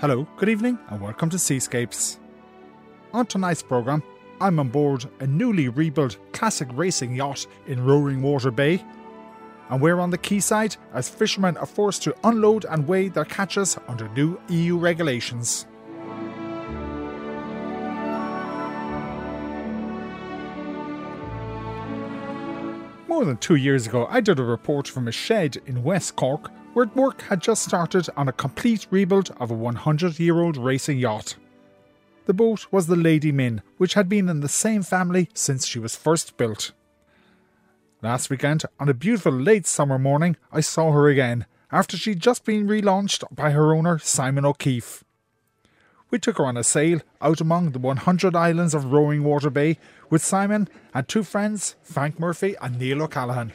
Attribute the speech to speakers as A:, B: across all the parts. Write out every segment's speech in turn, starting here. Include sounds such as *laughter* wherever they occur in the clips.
A: Hello, good evening, and welcome to Seascapes. On tonight's programme, I'm on board a newly rebuilt classic racing yacht in Roaring Water Bay. And we're on the quayside as fishermen are forced to unload and weigh their catches under new EU regulations. More than two years ago, I did a report from a shed in West Cork where work had just started on a complete rebuild of a 100 year old racing yacht. The boat was the Lady Min, which had been in the same family since she was first built. Last weekend, on a beautiful late summer morning, I saw her again, after she'd just been relaunched by her owner, Simon O'Keefe. We took her on a sail out among the 100 islands of Roaring Water Bay with Simon and two friends, Frank Murphy and Neil O'Callaghan.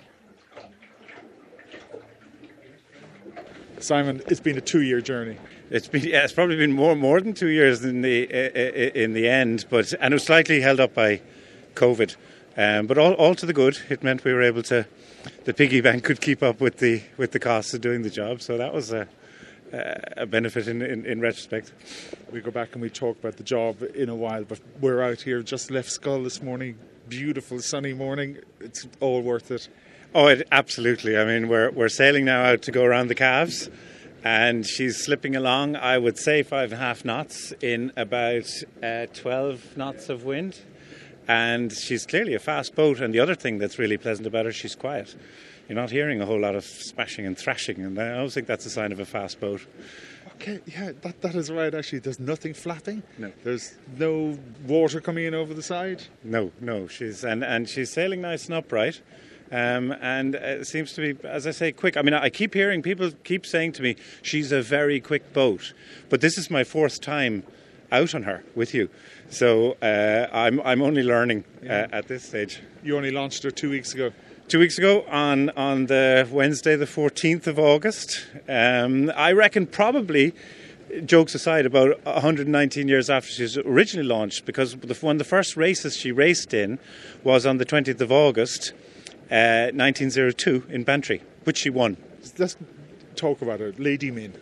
A: Simon, it's been a two-year journey.
B: It's been yeah, it's probably been more more than two years in the in the end, but and it was slightly held up by COVID, um, but all all to the good. It meant we were able to the piggy bank could keep up with the with the costs of doing the job, so that was a a benefit in, in, in retrospect.
A: We go back and we talk about the job in a while, but we're out here just left Schull this morning. Beautiful sunny morning. It's all worth it.
B: Oh, it, absolutely. I mean, we're we're sailing now out to go around the calves, and she's slipping along. I would say five and a half knots in about uh, twelve knots of wind, and she's clearly a fast boat. And the other thing that's really pleasant about her, she's quiet. You're not hearing a whole lot of smashing and thrashing, and I always think that's a sign of a fast boat.
A: Okay, yeah, that, that is right. Actually, there's nothing flapping.
B: No,
A: there's no water coming in over the side.
B: No, no, she's and and she's sailing nice and upright. Um, and it seems to be, as I say, quick. I mean, I keep hearing people keep saying to me, she's a very quick boat. But this is my fourth time out on her with you. So uh, I'm, I'm only learning uh, at this stage.
A: You only launched her two weeks ago?
B: Two weeks ago on, on the Wednesday, the 14th of August. Um, I reckon probably jokes aside, about 119 years after she was originally launched, because the, one of the first races she raced in was on the 20th of August, 1902 uh, in Bantry, which she won.
A: Let's talk about her, Lady Min.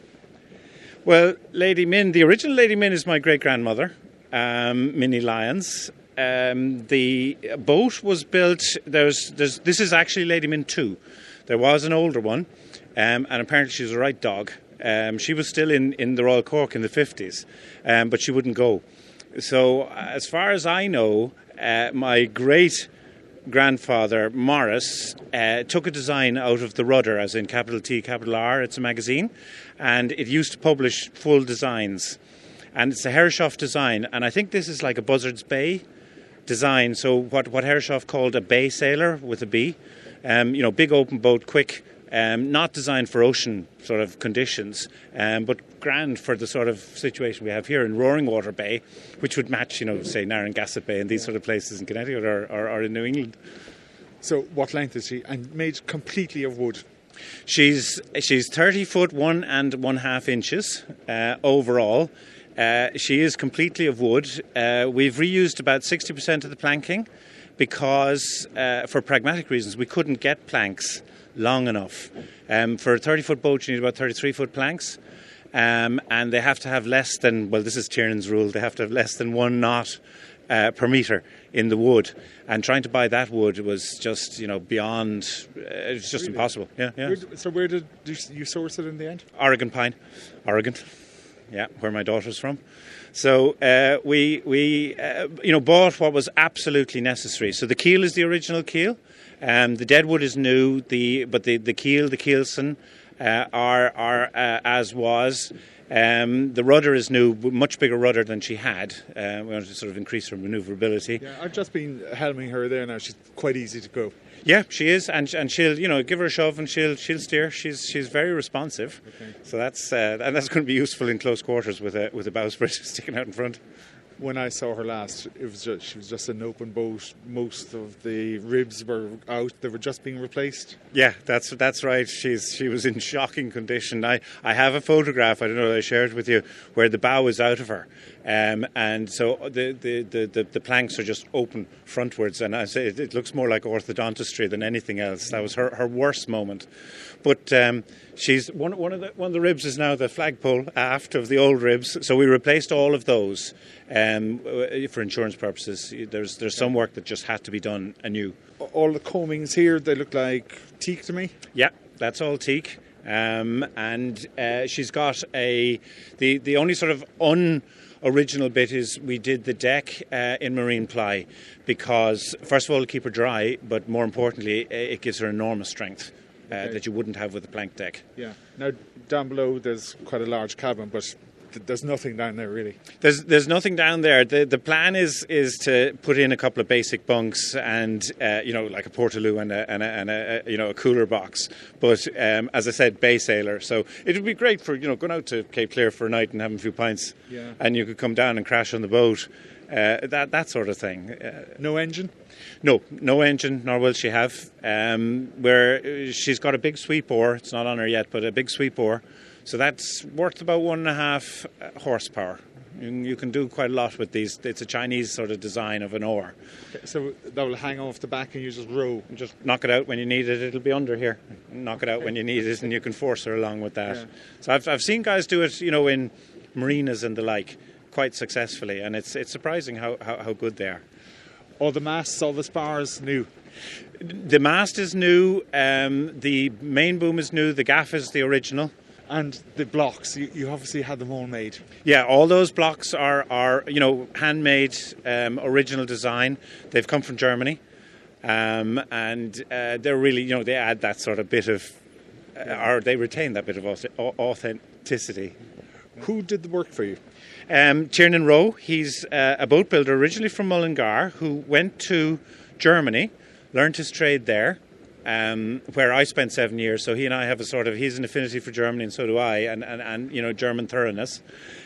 B: Well, Lady Min, the original Lady Min is my great grandmother, um, Minnie Lyons. Um, the boat was built. There's, there's, this is actually Lady Min 2. There was an older one, um, and apparently she was a right dog. Um, she was still in, in the Royal Cork in the 50s, um, but she wouldn't go. So, as far as I know, uh, my great grandfather, Morris, uh, took a design out of the rudder, as in capital T, capital R. It's a magazine, and it used to publish full designs. And it's a Herreshoff design, and I think this is like a Buzzards Bay design. So what what Herreshoff called a bay sailor with a B, um, you know, big open boat, quick, um, not designed for ocean sort of conditions, um, but grand for the sort of situation we have here in Roaring Water Bay, which would match, you know, say Narragansett Bay and these sort of places in Connecticut or, or, or in New England.
A: So, what length is she? And made completely of wood.
B: She's she's thirty foot one and one half inches uh, overall. Uh, she is completely of wood. Uh, we've reused about sixty percent of the planking because, uh, for pragmatic reasons, we couldn't get planks long enough. Um, for a 30 foot boat, you need about 33 foot planks. Um, and they have to have less than, well, this is Tiernan's rule, they have to have less than one knot uh, per metre in the wood. And trying to buy that wood was just, you know, beyond, uh, it was just really? impossible. Yeah, yeah.
A: Where, so, where did you source it in the end?
B: Oregon Pine, Oregon. Yeah, where my daughter's from. So uh, we we uh, you know bought what was absolutely necessary. So the keel is the original keel. Um, the deadwood is new, the but the, the keel, the keelson, uh, are are uh, as was. Um, the rudder is new, much bigger rudder than she had. Uh, we wanted to sort of increase her manoeuvrability.
A: Yeah, I've just been helming her there now. She's quite easy to go.
B: Yeah, she is, and and she'll you know give her a shove and she'll she'll steer. She's she's very responsive. Okay. So that's uh, and that's going to be useful in close quarters with a with a bowsprit *laughs* sticking out in front.
A: When I saw her last, it was just, she was just an open boat. Most of the ribs were out; they were just being replaced.
B: Yeah, that's that's right. She's she was in shocking condition. I, I have a photograph. I don't know. I shared with you where the bow is out of her, um, and so the, the, the, the, the planks are just open frontwards, and I say it, it looks more like orthodontistry than anything else. That was her, her worst moment. But um, she's one, one of the one of the ribs is now the flagpole aft of the old ribs. So we replaced all of those um, for insurance purposes. There's there's some work that just had to be done anew.
A: All the combings here they look like teak to me.
B: Yeah, that's all teak. Um, and uh, she's got a the the only sort of un original bit is we did the deck uh, in marine ply because first of all to keep her dry but more importantly it gives her enormous strength uh, okay. that you wouldn't have with a plank deck.
A: Yeah. Now down below there's quite a large cabin, but there's nothing down there really.
B: There's there's nothing down there. The the plan is is to put in a couple of basic bunks and uh, you know like a portaloo and a, and a, and a, you know a cooler box. But um, as I said, bay sailor. So it would be great for you know going out to Cape Clear for a night and having a few pints.
A: Yeah.
B: And you could come down and crash on the boat. Uh, that that sort of thing. Uh,
A: no engine.
B: No, no engine, nor will she have. Um, where she's got a big sweep oar. It's not on her yet, but a big sweep oar. So that's worth about one and a half uh, horsepower. You can do quite a lot with these. It's a Chinese sort of design of an oar.
A: Okay, so that will hang off the back and you just row.
B: And just knock it out when you need it. It'll be under here. Knock it out when you need it, and you can force her along with that. Yeah. So I've I've seen guys do it, you know, in marinas and the like, quite successfully, and it's it's surprising how, how, how good they are.
A: All the masts, all the spars new.
B: The mast is new. Um, the main boom is new. The gaff is the original
A: and the blocks. You, you, obviously had them all made.
B: Yeah all those blocks are are you know handmade um, original design. They've come from germany. Um, and uh, they're really you know they add that sort of bit of uh, or they retain that bit of authenticity.
A: Who did the work for you?
B: Um, Tiernan Rowe, he's uh, a boat builder originally from Mullingar who went to Germany, learned his trade there, um, where I spent seven years. So he and I have a sort of he's an affinity for Germany, and so do I, and and, and you know German thoroughness.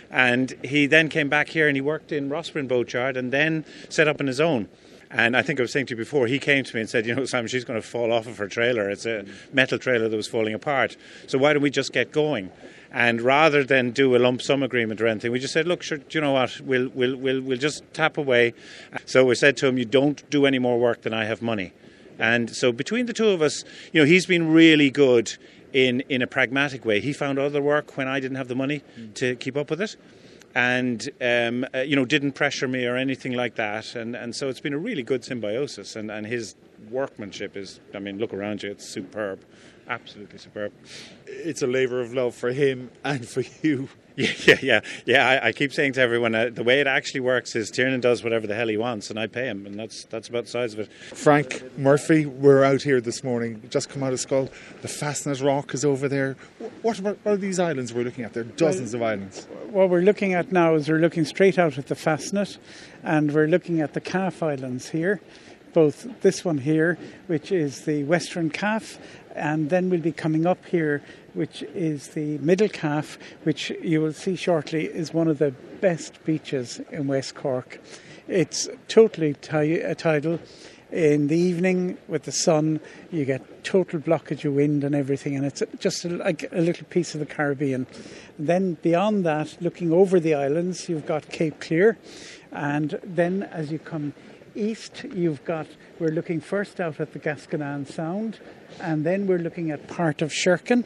B: And he then came back here and he worked in Rossbrin Boatyard and then set up on his own. And I think I was saying to you before, he came to me and said, You know, Simon, she's going to fall off of her trailer. It's a metal trailer that was falling apart. So why don't we just get going? And rather than do a lump sum agreement or anything, we just said, Look, sure, do you know what? We'll, we'll, we'll, we'll just tap away. So we said to him, You don't do any more work than I have money. And so between the two of us, you know, he's been really good in in a pragmatic way. He found other work when I didn't have the money mm. to keep up with it. And um, uh, you know, didn't pressure me or anything like that, and and so it's been a really good symbiosis. And, and his workmanship is, I mean, look around you, it's superb, absolutely superb.
A: It's a labour of love for him and for you. *laughs*
B: Yeah, yeah, yeah, yeah. I, I keep saying to everyone, uh, the way it actually works is Tiernan does whatever the hell he wants, and I pay him, and that's that's about the size of it.
A: Frank Murphy, we're out here this morning, just come out of Schull. The Fastnet Rock is over there. What, what are these islands we're looking at? There are dozens well, of islands.
C: What we're looking at now is we're looking straight out at the Fastnet, and we're looking at the Calf Islands here. Both this one here, which is the Western Calf, and then we'll be coming up here which is the Middle Calf, which you will see shortly is one of the best beaches in West Cork. It's totally t- uh, tidal. In the evening with the sun, you get total blockage of wind and everything, and it's just a, like a little piece of the Caribbean. Then beyond that, looking over the islands, you've got Cape Clear, and then as you come east, you've got we're looking first out at the Gascanane Sound, and then we're looking at part of Sherkin,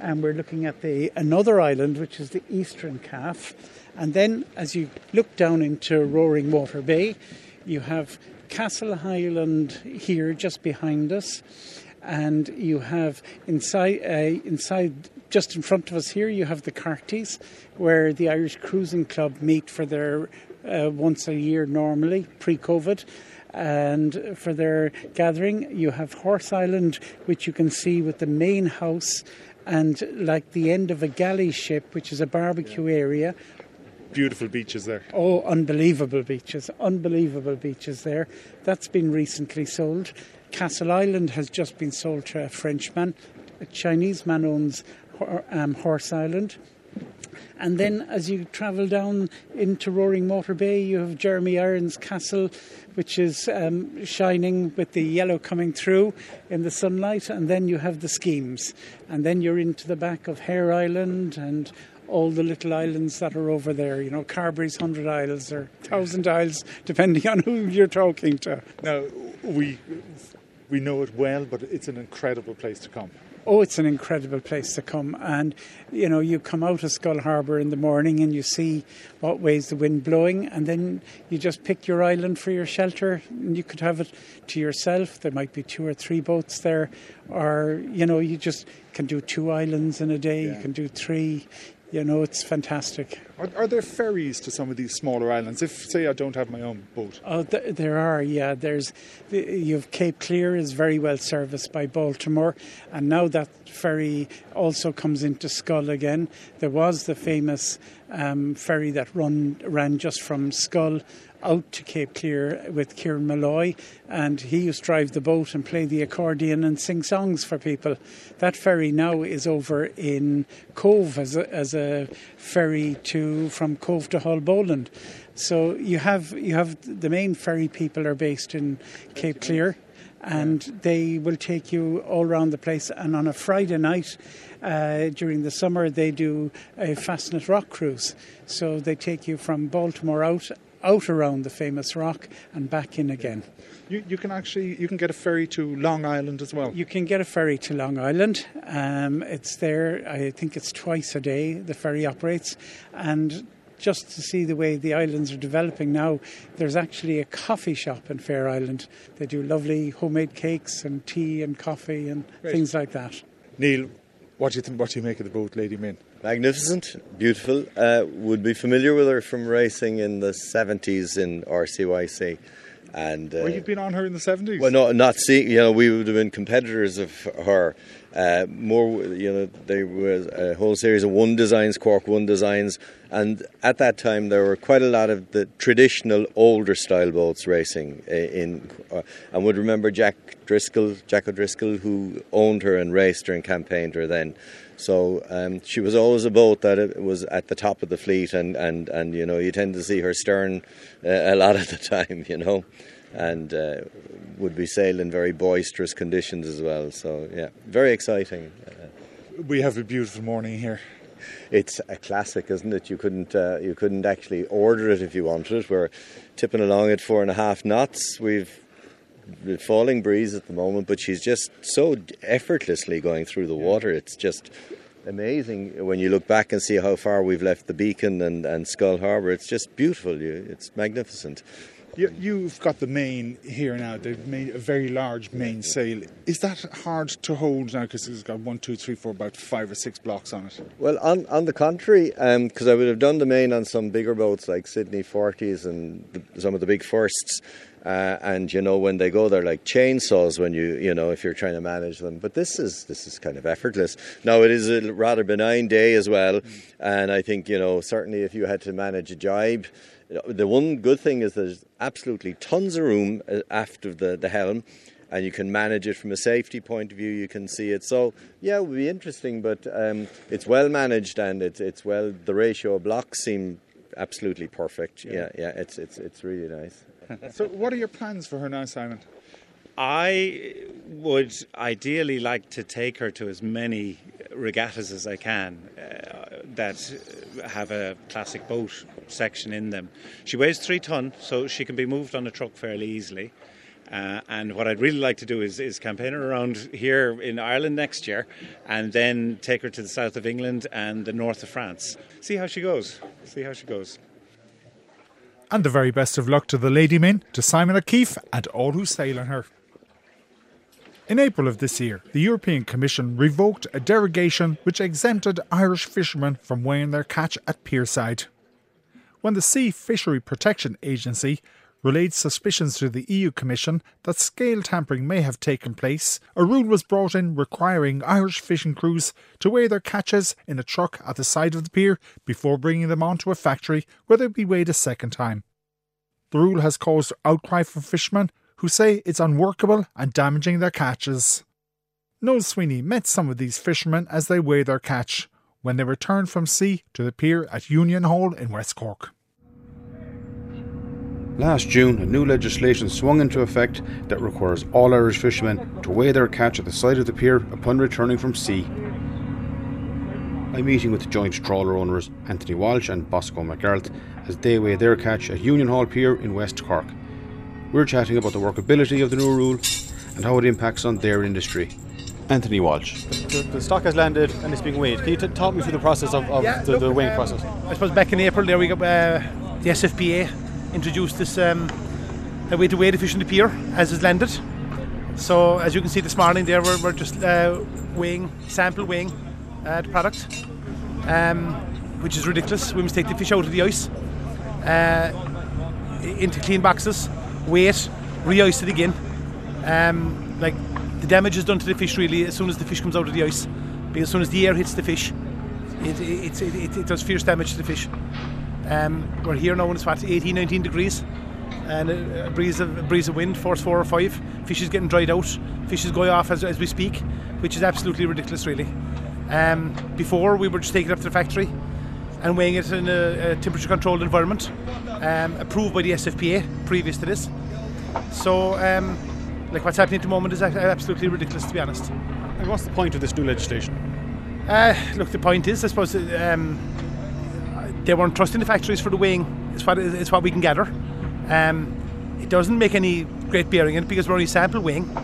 C: and we're looking at the another island, which is the Eastern Calf. And then, as you look down into Roaring Water Bay, you have Castle Island here, just behind us, and you have inside uh, inside just in front of us here, you have the Carthys, where the Irish Cruising Club meet for their uh, once a year normally, pre-COVID and for their gathering. You have Horse Island, which you can see with the main house and like the end of a galley ship, which is a barbecue yeah. area.
A: Beautiful beaches there.
C: Oh, unbelievable beaches, unbelievable beaches there. That's been recently sold. Castle Island has just been sold to a Frenchman. A Chinese man owns um, Horse Island. And then as you travel down into Roaring Water Bay, you have Jeremy Irons Castle, which is um, shining with the yellow coming through in the sunlight. And then you have the Skeams. And then you're into the back of Hare Island and all the little islands that are over there. You know, Carbery's Hundred Isles or Thousand Isles, depending on who you're talking to.
A: Now, we we know it well, but it's an incredible place to come
C: oh, it's an incredible place to come. And, you know, you come out of Schull Harbour in the morning and you see what ways the wind blowing, and then you just pick your island for your shelter, and you could have it to yourself. There might be two or three boats there, or, you know, you just can do two islands in a day, yeah. you can do three you know, it's fantastic.
A: Are, are, there ferries to some of these smaller islands? If, say, I don't have my own boat.
C: Oh, th- there are. Yeah, there's. You have Cape Clear is very well serviced by Baltimore, and now that ferry also comes into Schull again. There was the famous um, ferry that run ran just from Schull out to Cape Clear with Kieran Malloy, and he used to drive the boat and play the accordion and sing songs for people. That ferry now is over in Cobh as a, as a ferry to from Cobh to Haulbowline. So you have you have the main ferry people are based in Cape Clear, and they will take you all around the place. And on a Friday night. Uh, during the summer, they do a Fastnet Rock cruise. So they take you from Baltimore out out around the famous rock and back in again.
A: You, you can actually you can get a ferry to Long Island as well.
C: You can get a ferry to Long Island. Um, it's there. I think it's twice a day the ferry operates, and just to see the way the islands are developing now, there's actually a coffee shop in Fair Island. They do lovely homemade cakes and tea and coffee and Great. things like that.
A: Neil, what do you think? What do you make of the boat, Lady Min?
D: Magnificent, beautiful. Uh, would be familiar with her from racing in the 70s in RCYC. And
A: uh, well, you've been on her in the 70s.
D: Well, no, not seeing. You know, we would have been competitors of her. Uh, more, you know, there was a whole series of one designs, Cork one designs, and at that time there were quite a lot of the traditional older style boats racing in. Uh, and would remember Jack Driscoll, Jack O'Driscoll, who owned her and raced her and campaigned her then. So um, she was always a boat that was at the top of the fleet, and, and, and you know you tend to see her stern uh, a lot of the *laughs* time, you know, and uh, would be sailed in very boisterous conditions as well. So yeah, very exciting.
A: We have a beautiful morning here.
D: It's a classic, isn't it? You couldn't uh, you couldn't actually order it if you wanted it. We're tipping along at four and a half knots. We've falling breeze at the moment, but she's just so effortlessly going through the water. It's just amazing when you look back and see how far we've left the beacon and, and Schull Harbour. It's just beautiful. It's magnificent.
A: You, have got the main here now. They've made a very large main sail. Is that hard to hold now because it's got one, two, three, four, about five or six blocks on it?
D: Well, on on the contrary, because um, I would have done the main on some bigger boats like Sydney Forties and the, some of the big firsts. Uh, and you know when they go, they're like chainsaws when you you know if you're trying to manage them. But this is this is kind of effortless. Now it is a rather benign day as well, and I think you know certainly if you had to manage a jibe. The one good thing is there's absolutely tons of room uh, after the, the helm, and you can manage it from a safety point of view. You can see it. So yeah, it would be interesting, but um, it's well managed and it's it's well. The ratio of blocks seem absolutely perfect. Yeah, yeah, yeah it's it's it's really nice. *laughs*
A: so, what are your plans for her now, Simon?
B: I would ideally like to take her to as many regattas as I can uh, that have a classic boat section in them. She weighs three ton, so she can be moved on a truck fairly easily. Uh, and what I'd really like to do is, is campaign her around here in Ireland next year and then take her to the south of England and the north of France. See how she goes. See how she goes.
A: And the very best of luck to the Lady Min, to Simon O'Keefe, and all who sail on her. In April of this year, the European Commission revoked a derogation which exempted Irish fishermen from weighing their catch at pierside. When the Sea Fishery Protection Agency relayed suspicions to the EU Commission that scale tampering may have taken place, a rule was brought in requiring Irish fishing crews to weigh their catches in a truck at the side of the pier before bringing them onto a factory where they'd be weighed a second time. The rule has caused outcry from fishermen who say it's unworkable and damaging their catches. Noel Sweeney met some of these fishermen as they weigh their catch. when they returned from sea to the pier at Union Hall in West Cork.
E: Last June, a new legislation swung into effect that requires all Irish fishermen to weigh their catch at the side of the pier upon returning from sea. I'm meeting with the joint trawler owners Anthony Walsh and Bosco McGrath as they weigh their catch at Union Hall Pier in West Cork. We're chatting about the workability of the new rule and how it impacts on their industry. Anthony Walsh.
F: The, the stock has landed and it's being weighed. Can you t- talk me through the process of, of
G: Yeah,
F: the,
G: look,
F: the weighing
G: um,
F: process?
G: I suppose back in April there we got uh, the SFPA introduced this um, way to weigh the fish in the pier as it's landed. So as you can see this morning there we're, we're just uh, weighing, sample weighing uh, the product, um, which is ridiculous. We must take the fish out of the ice uh, into clean boxes, weigh it, re-ice it again. Um, like the damage is done to the fish really as soon as the fish comes out of the ice, because as soon as the air hits the fish, it, it, it, it does fierce damage to the fish. Um, we're here now when it's what 18, 19 degrees, and a, a breeze of a breeze of wind, force four or five. Fish is getting dried out. Fish is going off as, as we speak, which is absolutely ridiculous, really. Um, before we were just taking it up to the factory and weighing it in a, a temperature-controlled environment, um, approved by the SFPA previous to this. So, um, like what's happening at the moment is absolutely ridiculous, to be honest.
F: And what's the point of this new legislation?
G: Uh, look, the point is, I suppose, um, they weren't trusting the factories for the weighing. It's what, it's what we can gather. Um, it doesn't make any great bearing in it because we're only sample weighing.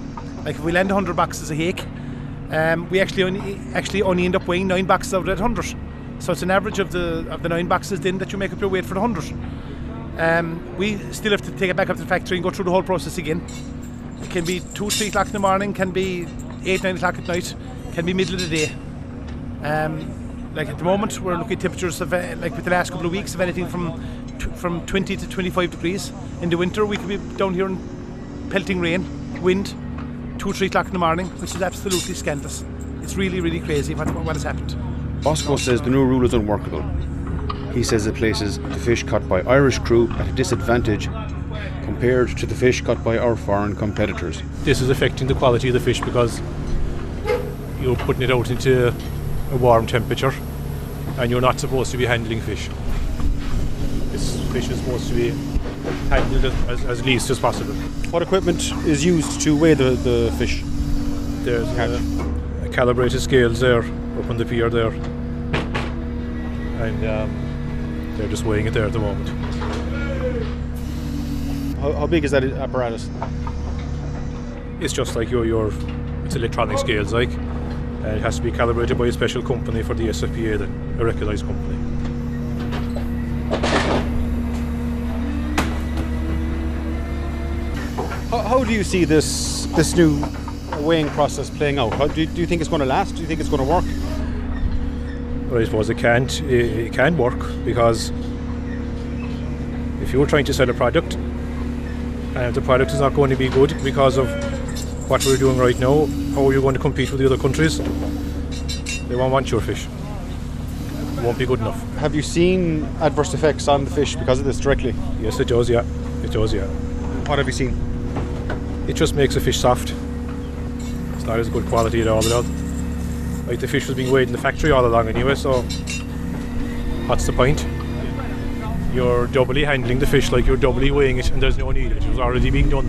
G: Like if we land 100 boxes of hake, um, we actually only actually only end up weighing nine boxes out of that 100. So it's an average of the of the nine boxes then that you make up your weight for the 100. Um, we still have to take it back up to the factory and go through the whole process again. It can be two, three o'clock in the morning, can be eight, nine o'clock at night, can be middle of the day. Um, like at the moment, we're looking at temperatures of uh, like with the last couple of weeks of anything from tw- from 20 to 25 degrees. In the winter, we could be down here in pelting rain, wind, two, three o'clock in the morning, which is absolutely scandalous. It's really, really crazy what, what has happened.
E: Bosco says the new rule is unworkable. He says it places the fish caught by Irish crew at a disadvantage compared to the fish caught by our foreign competitors.
H: this is affecting the quality of the fish because you're putting it out into a warm temperature and you're not supposed to be handling fish. This fish is supposed to be handled as, as least as possible.
F: What equipment is used to weigh the, the fish?
H: There's a, a calibrated scales there up on the pier there and um, they're just weighing it there at the moment.
F: How, how big is that apparatus?
H: It's just like your your it's electronic scales like and it has to be calibrated by a special company for the SFPA then a recognised company.
F: How, how do you see this this new weighing process playing out? How, do, you, do you think it's going to last? Do you think it's going to work?
H: Well, I suppose it can't. It, it can work because if you're trying to sell a product and if the product is not going to be good because of what we're doing right now, how are you going to compete with the other countries? They won't want your fish. It won't be good enough.
F: Have you seen adverse effects on the fish because of this directly?
H: Yes, it does. Yeah, it does. Yeah,
F: What have you seen?
H: it just makes the fish soft. It's not as good quality at all. Without like the fish was being weighed in the factory all along anyway. So what's the point? You're doubly handling the fish like you're doubly weighing it, and there's no need. It was already being done.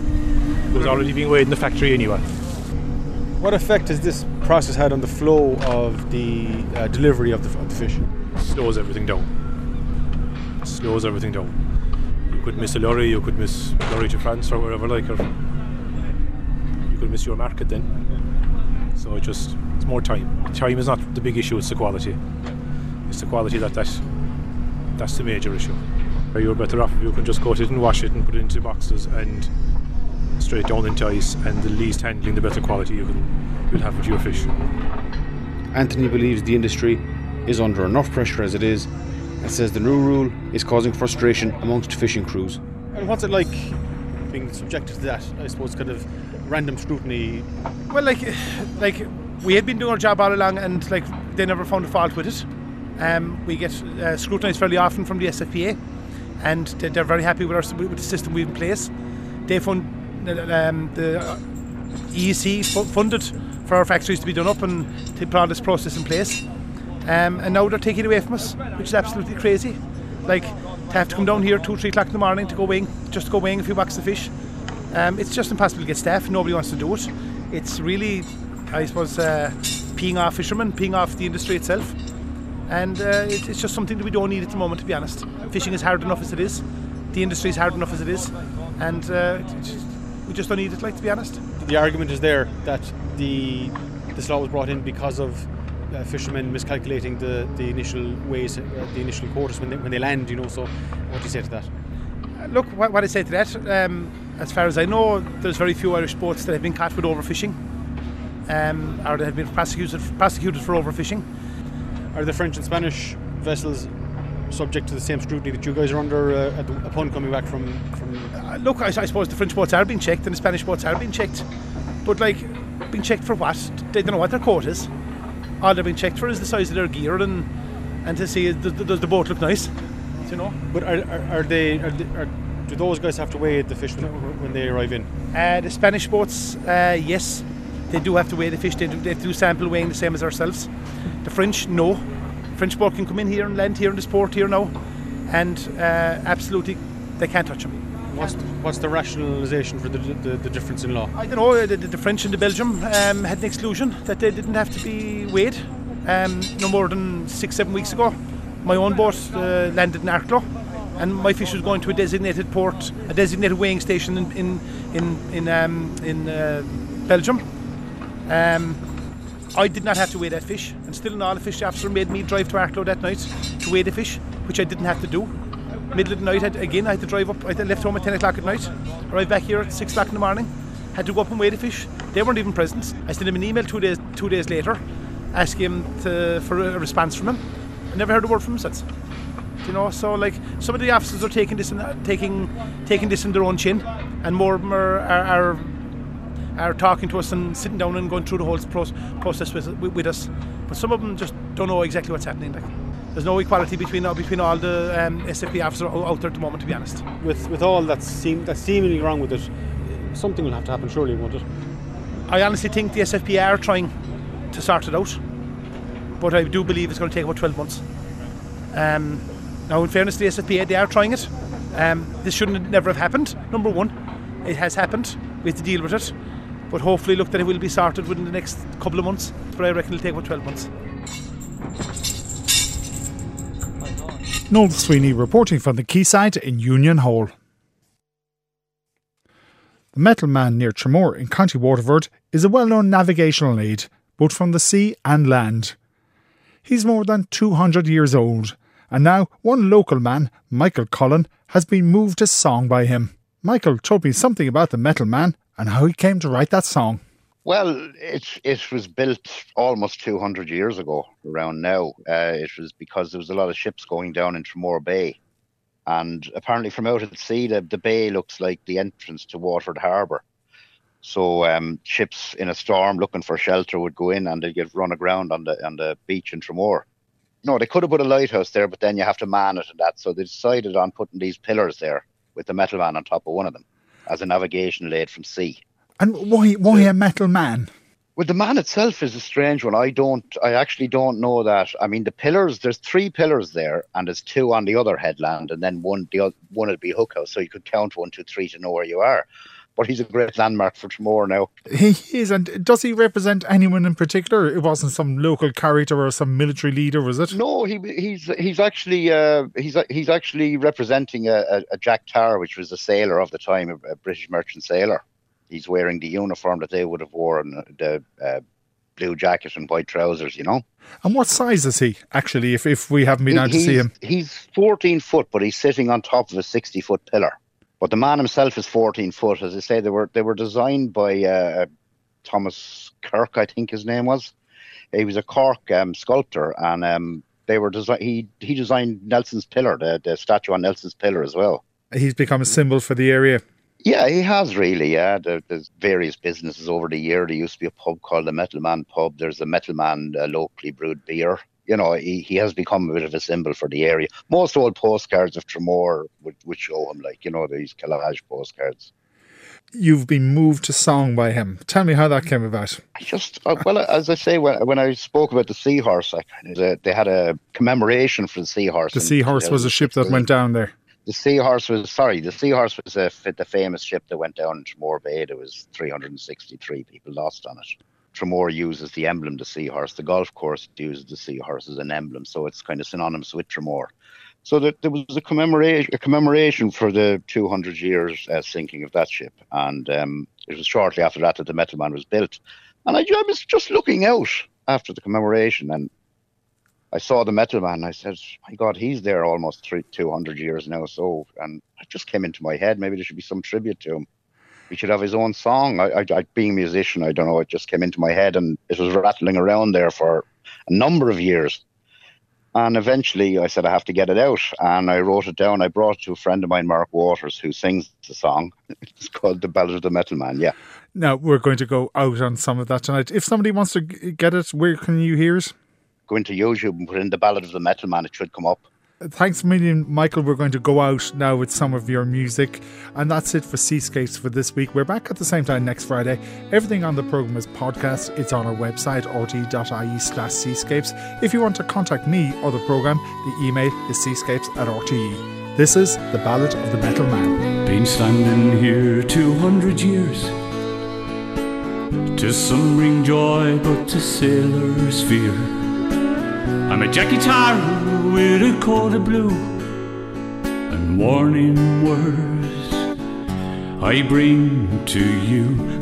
H: Was already being weighed in the factory anyway.
F: What effect has this process had on the flow of the uh, delivery of the, of the fish?
H: slows everything down. Slows everything down. You could miss a lorry, you could miss a lorry to France or wherever, like, or you could miss your market then. So it just it's more time. Time is not the big issue; it's the quality. It's the quality that that that's the major issue. You're better off if you can just cut it and wash it and put it into boxes and straight down into ice, and the least handling, the better quality you can you'll have with your fish.
E: Anthony believes the industry is under enough pressure as it is and says the new rule is causing frustration amongst fishing crews.
F: And what's it like being subjected to that? I suppose kind of random scrutiny.
G: Well, like, like we had been doing our job all along, and like they never found a fault with it. Um, we get uh, scrutinised fairly often from the SFPA, and they- they're very happy with our with the system we've in place. They fund um, the uh, EEC fu- funded for our factories to be done up and to put all this process in place. Um, and now they're taking it away from us, which is absolutely crazy. Like to have to come down here two, three o'clock in the morning to go weighing, just to go weighing a few boxes of fish. Um, it's just impossible to get staff. Nobody wants to do it. It's really, I suppose, uh, peeing off fishermen, peeing off the industry itself. And uh, it, it's just something that we don't need at the moment, to be honest. Fishing is hard enough as it is. The industry is hard enough as it is, and uh, just, don't need it. Like to be honest.
F: The argument is there that the this law was brought in because of uh, fishermen miscalculating the, the initial ways, uh, the initial quotas when they, when they land. You know, so what do you say to that?
G: Uh, look, what, what I say to that, um, as far as I know, there's very few Irish boats that have been caught with overfishing, um, or that have been prosecuted prosecuted for overfishing.
F: Are the French and Spanish vessels subject to the same scrutiny that you guys are under uh, upon coming back from? from...
G: Uh, look, I, I, suppose the French boats are being checked and the Spanish boats are being checked, but like being checked for what? They don't know what their quote is. All they're being checked for is the size of their gear and and to see does, does the boat look nice, you know.
F: But are, are, are they, are, they are, do those guys have to weigh the fish when, when they arrive in?
G: Uh, the Spanish boats, uh, yes, they do have to weigh the fish. They do, they do sample weighing the same as ourselves. The French, no. French boat can come in here and land here in this port here now, and uh, absolutely they can't touch them.
F: What's the, what's the rationalisation for the, the, the, difference in law?
G: I don't know. The, the French and the Belgium um, had an exclusion that they didn't have to be weighed. Um, no more than six, seven weeks ago, my own boat uh, landed in Arklow, and my fish was going to a designated port, a designated weighing station in in in in, um, in uh, Belgium. Um, I did not have to weigh that fish, still an all fish officer made me drive to Arklow that night to weigh the fish, which I didn't have to do. Middle of the night, I, again, I had to drive up. I left home at 10 o'clock at night, arrived back here at 6 o'clock in the morning, had to go up and weigh the fish. They weren't even present. I sent him an email two days two days later, asking him to, for a response from him. I never heard a word from him since. You know, so like some of the officers are taking this in, taking taking this in their own chin, and more of them are, are, are are talking to us and sitting down and going through the whole process with, with us. But some of them just don't know exactly what's happening. Like, there's no equality between between all the um, SFP officers out there at the moment, to be honest.
F: With with all that's seem that's seemingly wrong with it, something will have to happen, surely, won't it?
G: I honestly think the SFP are trying to sort it out, but I do believe it's going to take about 12 months. Um, now, in fairness to the SFPA, they are trying it. Um, this shouldn't never have happened. Number one, it has happened. We have to deal with it. But hopefully, look, that it will be sorted within the next couple of months. But I reckon it'll take about 12 months.
A: Noel Sweeney reporting from the quayside in Union Hall. The Metal Man near Tramore in County Waterford is a well known navigational aid, both from the sea and land. He's more than 200 years old, and now one local man, Michael Cullen, has been moved to song by him. Michael told me something about the Metal Man and how he came to write that song.
I: Well, it it was built almost 200 years ago, around now. Uh, it was because there was a lot of ships going down in Tramore Bay, and apparently from out at sea, the, the bay looks like the entrance to Waterford Harbour. So um, ships in a storm looking for shelter would go in and they'd get run aground on the on the beach in Tramore. No, they could have put a lighthouse there, but then you have to man it and that. So they decided on putting these pillars there with the metal man on top of one of them as a navigational aid from sea.
A: And why why a metal man?
I: Well, the man itself is a strange one. I don't, I actually don't know that. I mean, the pillars, there's three pillars there, and there's two on the other headland, and then one, the other, one would be Hookhouse, so you could count one, two, three to know where you are. But he's a great landmark for Tramore now.
A: He is, and does he represent anyone in particular? It wasn't some local character or some military leader, was it?
I: No, he, he's he's actually uh, he's he's actually representing a, a, Jack Tar, which was a sailor of the time, a, a British merchant sailor he's wearing the uniform that they would have worn, the uh, blue jacket and white trousers, you know.
A: And what size is he, actually, if, if we haven't been he, able to see him?
I: He's 14 foot, but he's sitting on top of a 60 foot pillar. But the man himself is 14 foot. As I say, they were they were designed by uh, Thomas Kirk, I think his name was. He was a Cork um, sculptor, and um, they were design. He he designed Nelson's pillar, the, the statue on Nelson's pillar as well.
A: He's become a symbol for the area.
I: Yeah, he has really. Yeah, there, there's various businesses over the year. There used to be a pub called the Metal Man Pub. There's a Metal Man uh, locally brewed beer. You know, he, he has become a bit of a symbol for the area. Most old postcards of Tramore would, would show him, like you know, these collage postcards.
A: you've been moved to song by him. Tell me how that came about.
I: I just uh, well, as I say, when, when I spoke about the Seahorse, I they had a commemoration for the Seahorse.
A: The Seahorse was a ship that went down there.
I: The Seahorse was sorry. The Seahorse was a, the famous ship that went down in Tramore Bay. There was 363 people lost on it. Tramore uses the emblem, the seahorse. The golf course uses the seahorse as an emblem, so it's kind of synonymous with Tramore. So that there was a commemoration, a commemoration for the 200 years uh, sinking of that ship, and um, it was shortly after that that the Metal Man was built. And I, I was just looking out after the commemoration, and I saw the Metal Man. I said, "My God, he's there almost three, 200 years now." So, and it just came into my head. Maybe there should be some tribute to him he should have his own song. I, I, I, being a musician, I don't know, it just came into my head and it was rattling around there for a number of years. And eventually I said, I have to get it out. And I wrote it down. I brought it to a friend of mine, Mark Waters, who sings the song. *laughs* It's called The Ballad of the Metal Man. Yeah.
A: Now, we're going to go out on some of that tonight. If somebody wants to get it, where can you hear it?
I: Go into YouTube and put in The Ballad of the Metal Man. It should come up.
A: Thanks a million, Michael. We're going to go out now with some of your music. And that's it for Seascapes for this week. We're back at the same time next Friday. Everything on the programme is podcast. It's on our website, rte.ie slash seascapes. If you want to contact me or the programme, the email is seascapes at rte. This is The Ballad of the Metal Man.
J: Been standing here 200 years. To some bring joy, but to sailors fear. I'm a Jackie Tar with a coat of blue and warning words I bring to you.